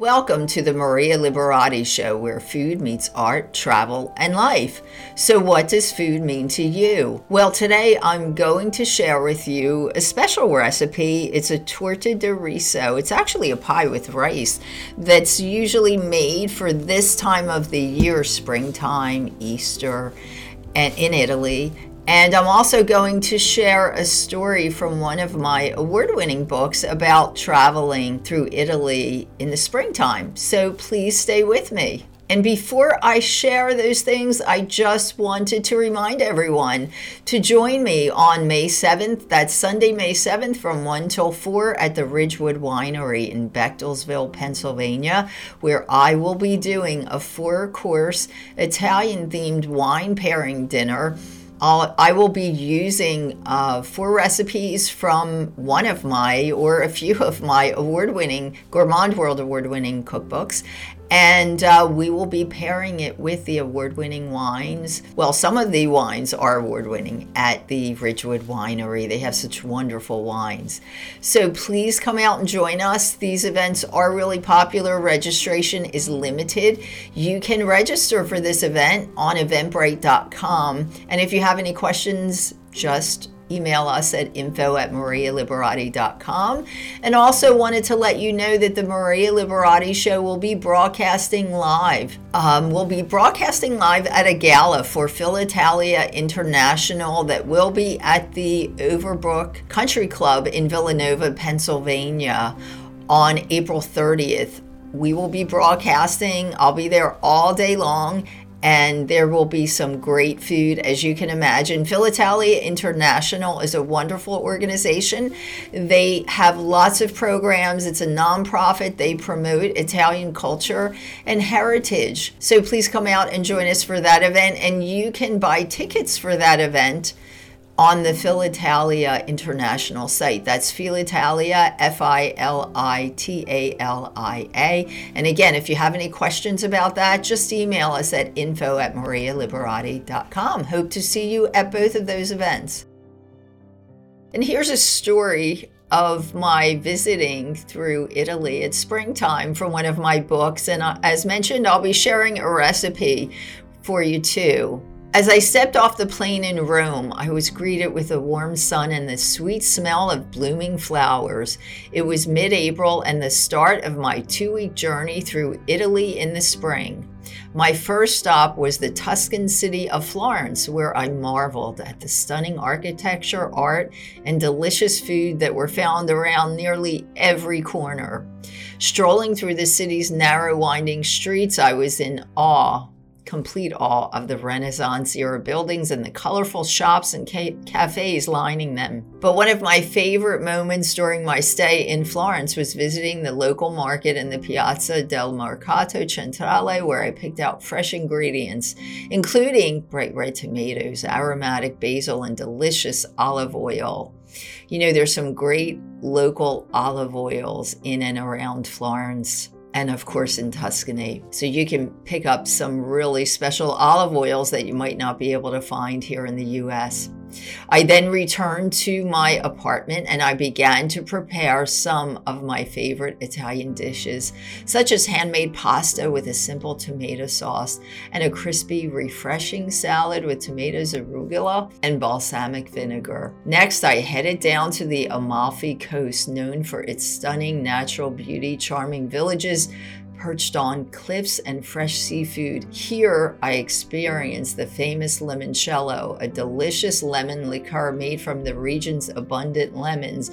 Welcome to the Maria Liberati Show, where food meets art, travel, and life. So, what does food mean to you? Well, today I'm going to share with you a special recipe. It's a torta de riso. It's actually a pie with rice that's usually made for this time of the year, springtime, Easter, and in Italy. And I'm also going to share a story from one of my award winning books about traveling through Italy in the springtime. So please stay with me. And before I share those things, I just wanted to remind everyone to join me on May 7th. That's Sunday, May 7th from 1 till 4 at the Ridgewood Winery in Bechtelsville, Pennsylvania, where I will be doing a four course Italian themed wine pairing dinner I'll, I will be using uh, four recipes from one of my or a few of my award winning, Gourmand World award winning cookbooks. And uh, we will be pairing it with the award winning wines. Well, some of the wines are award winning at the Ridgewood Winery. They have such wonderful wines. So please come out and join us. These events are really popular. Registration is limited. You can register for this event on eventbrite.com. And if you have any questions, just email us at info at marialiberati.com. And also wanted to let you know that the Maria Liberati Show will be broadcasting live. Um, we'll be broadcasting live at a gala for Filitalia International that will be at the Overbrook Country Club in Villanova, Pennsylvania on April 30th. We will be broadcasting. I'll be there all day long and there will be some great food as you can imagine. Filitalia International is a wonderful organization. They have lots of programs. It's a nonprofit. They promote Italian culture and heritage. So please come out and join us for that event and you can buy tickets for that event on the Filitalia International site. That's Filitalia, F I L I T A L I A. And again, if you have any questions about that, just email us at info at marialiberati.com. Hope to see you at both of those events. And here's a story of my visiting through Italy at springtime from one of my books. And uh, as mentioned, I'll be sharing a recipe for you too. As I stepped off the plane in Rome, I was greeted with a warm sun and the sweet smell of blooming flowers. It was mid April and the start of my two week journey through Italy in the spring. My first stop was the Tuscan city of Florence, where I marveled at the stunning architecture, art, and delicious food that were found around nearly every corner. Strolling through the city's narrow, winding streets, I was in awe complete awe of the Renaissance era buildings and the colorful shops and ca- cafes lining them. But one of my favorite moments during my stay in Florence was visiting the local market in the Piazza del Mercato Centrale, where I picked out fresh ingredients, including bright red tomatoes, aromatic basil, and delicious olive oil. You know, there's some great local olive oils in and around Florence and of course in Tuscany. So you can pick up some really special olive oils that you might not be able to find here in the US. I then returned to my apartment and I began to prepare some of my favorite Italian dishes, such as handmade pasta with a simple tomato sauce and a crispy, refreshing salad with tomatoes, arugula, and balsamic vinegar. Next, I headed down to the Amalfi Coast, known for its stunning natural beauty, charming villages, perched on cliffs and fresh seafood. Here, I experienced the famous limoncello, a delicious lemon liqueur made from the region's abundant lemons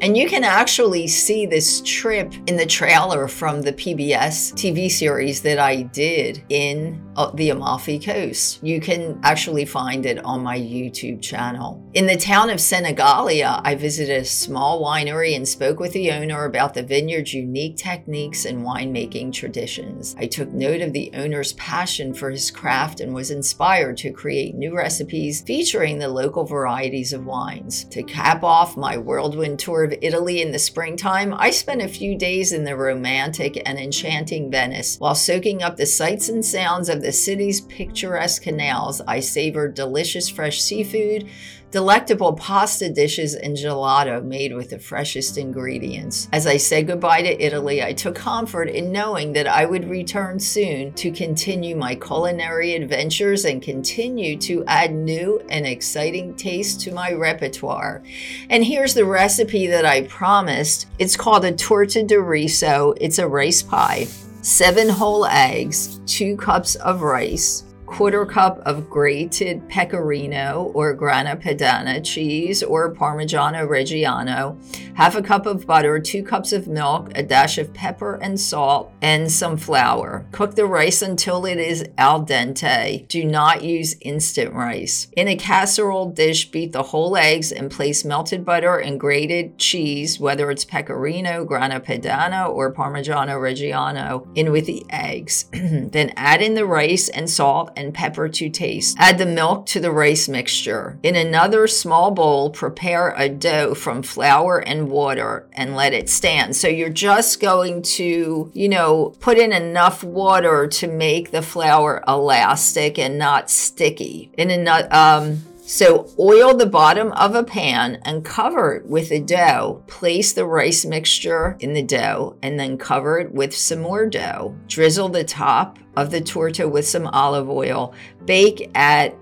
and you can actually see this trip in the trailer from the PBS TV series that I did in the Amalfi Coast. You can actually find it on my YouTube channel. In the town of Senigallia, I visited a small winery and spoke with the owner about the vineyard's unique techniques and winemaking traditions. I took note of the owner's passion for his craft and was inspired to create new recipes featuring the local varieties of wines. To cap off my whirlwind tour of Italy in the springtime, I spent a few days in the romantic and enchanting Venice while soaking up the sights and sounds of the city's picturesque canals, I savored delicious fresh seafood, delectable pasta dishes, and gelato made with the freshest ingredients. As I said goodbye to Italy, I took comfort in knowing that I would return soon to continue my culinary adventures and continue to add new and exciting tastes to my repertoire. And here's the recipe that I promised. It's called a torta de riso. It's a rice pie. Seven whole eggs, two cups of rice, quarter cup of grated pecorino or grana padano cheese or parmigiano reggiano, half a cup of butter, two cups of milk, a dash of pepper and salt, and some flour. Cook the rice until it is al dente. Do not use instant rice. In a casserole dish, beat the whole eggs and place melted butter and grated cheese, whether it's pecorino, grana padano, or parmigiano reggiano, in with the eggs. then add in the rice and salt and pepper to taste. Add the milk to the rice mixture. In another small bowl, prepare a dough from flour and water and let it stand. So you're just going to, you know, put in enough water to make the flour elastic and not sticky. In another, um, so oil the bottom of a pan and cover it with a dough. Place the rice mixture in the dough and then cover it with some more dough. Drizzle the top of the torta with some olive oil. Bake at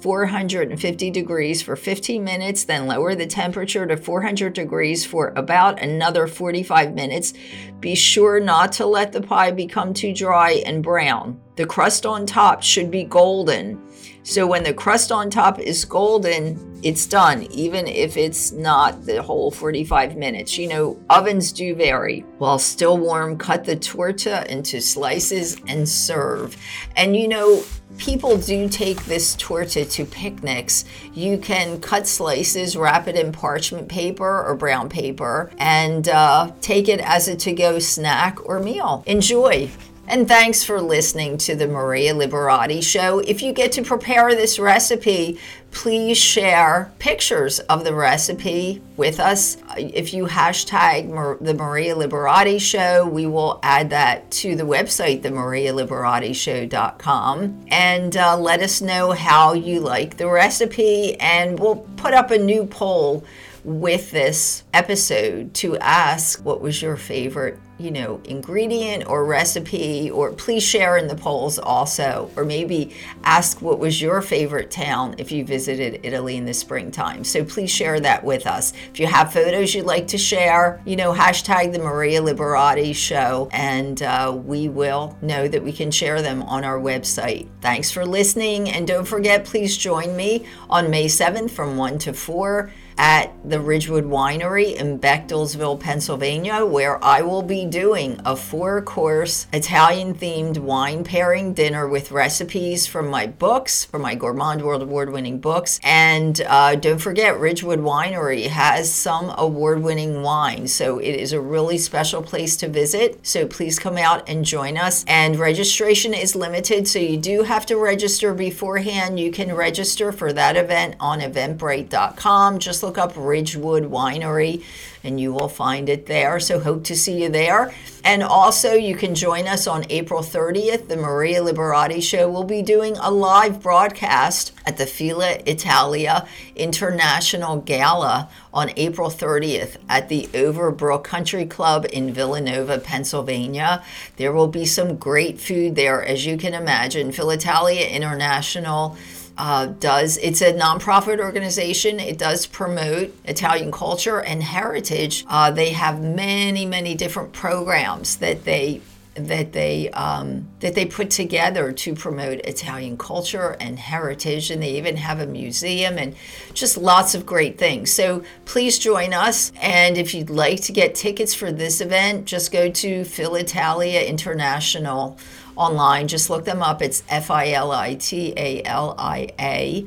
450 degrees for 15 minutes, then lower the temperature to 400 degrees for about another 45 minutes. Be sure not to let the pie become too dry and brown. The crust on top should be golden. So when the crust on top is golden, it's done, even if it's not the whole 45 minutes. You know, ovens do vary. While still warm, cut the torta into slices and serve. And you know, people do take this torta to picnics. You can cut slices, wrap it in parchment paper or brown paper, and uh, take it as a to go snack or meal. Enjoy. And thanks for listening to the Maria Liberati Show. If you get to prepare this recipe, please share pictures of the recipe with us. If you hashtag the Maria Liberati Show, we will add that to the website, themarialiberatishow.com, and uh, let us know how you like the recipe. And we'll put up a new poll with this episode to ask what was your favorite you know, ingredient or recipe, or please share in the polls also, or maybe ask what was your favorite town if you visited Italy in the springtime. So please share that with us. If you have photos you'd like to share, you know, hashtag the Maria Liberati show, and uh, we will know that we can share them on our website. Thanks for listening, and don't forget, please join me on May 7th from 1 to 4 at the Ridgewood Winery in Bechtelsville, Pennsylvania, where I will be doing a four course Italian themed wine pairing dinner with recipes from my books, from my Gourmand World Award winning books. And uh, don't forget, Ridgewood Winery has some award winning wine. So it is a really special place to visit. So please come out and join us. And registration is limited, so you do have to register beforehand. You can register for that event on eventbrite.com. Just look up Ridgewood Winery and you will find it there. So hope to see you there. And also, you can join us on April 30th. The Maria Liberati Show will be doing a live broadcast at the Filitalia International Gala on April 30th at the Overbrook Country Club in Villanova, Pennsylvania. There will be some great food there, as you can imagine. Filitalia International uh, does. It's a nonprofit organization. It does promote Italian culture and heritage. Uh, they have many, many different programs that they that they um, that they put together to promote Italian culture and heritage, and they even have a museum and just lots of great things. So please join us, and if you'd like to get tickets for this event, just go to Filitalia International online. Just look them up. It's F I L I T A L I A.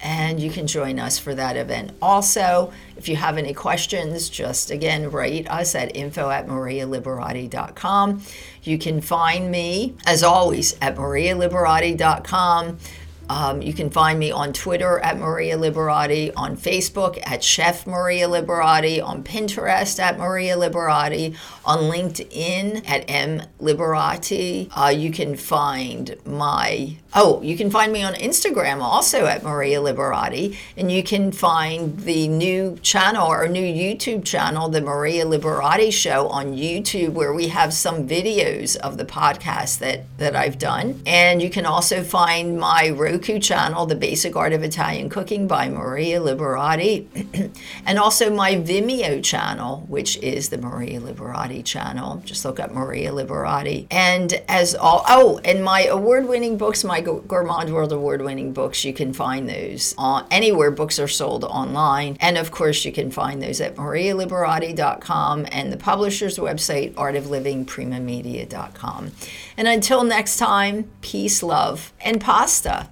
And you can join us for that event. Also, if you have any questions, just again write us at info at marialiberati.com. You can find me, as always, at marialiberati.com Um, you can find me on Twitter at Maria Liberati, on Facebook at Chef Maria Liberati, on Pinterest at Maria Liberati, on LinkedIn at M Liberati. Uh, you can find my Oh, you can find me on Instagram also at Maria Liberati, and you can find the new channel or new YouTube channel, The Maria Liberati Show on YouTube, where we have some videos of the podcast that, that I've done. And you can also find my Roku channel, The Basic Art of Italian Cooking by Maria Liberati, and also my Vimeo channel, which is the Maria Liberati channel. Just look up Maria Liberati. And as all, oh, and my award winning books, my Gourmand World Award winning books, you can find those on anywhere books are sold online. And of course, you can find those at marialiberati.com and the publisher's website, artoflivingprimamedia.com. And until next time, peace, love, and pasta.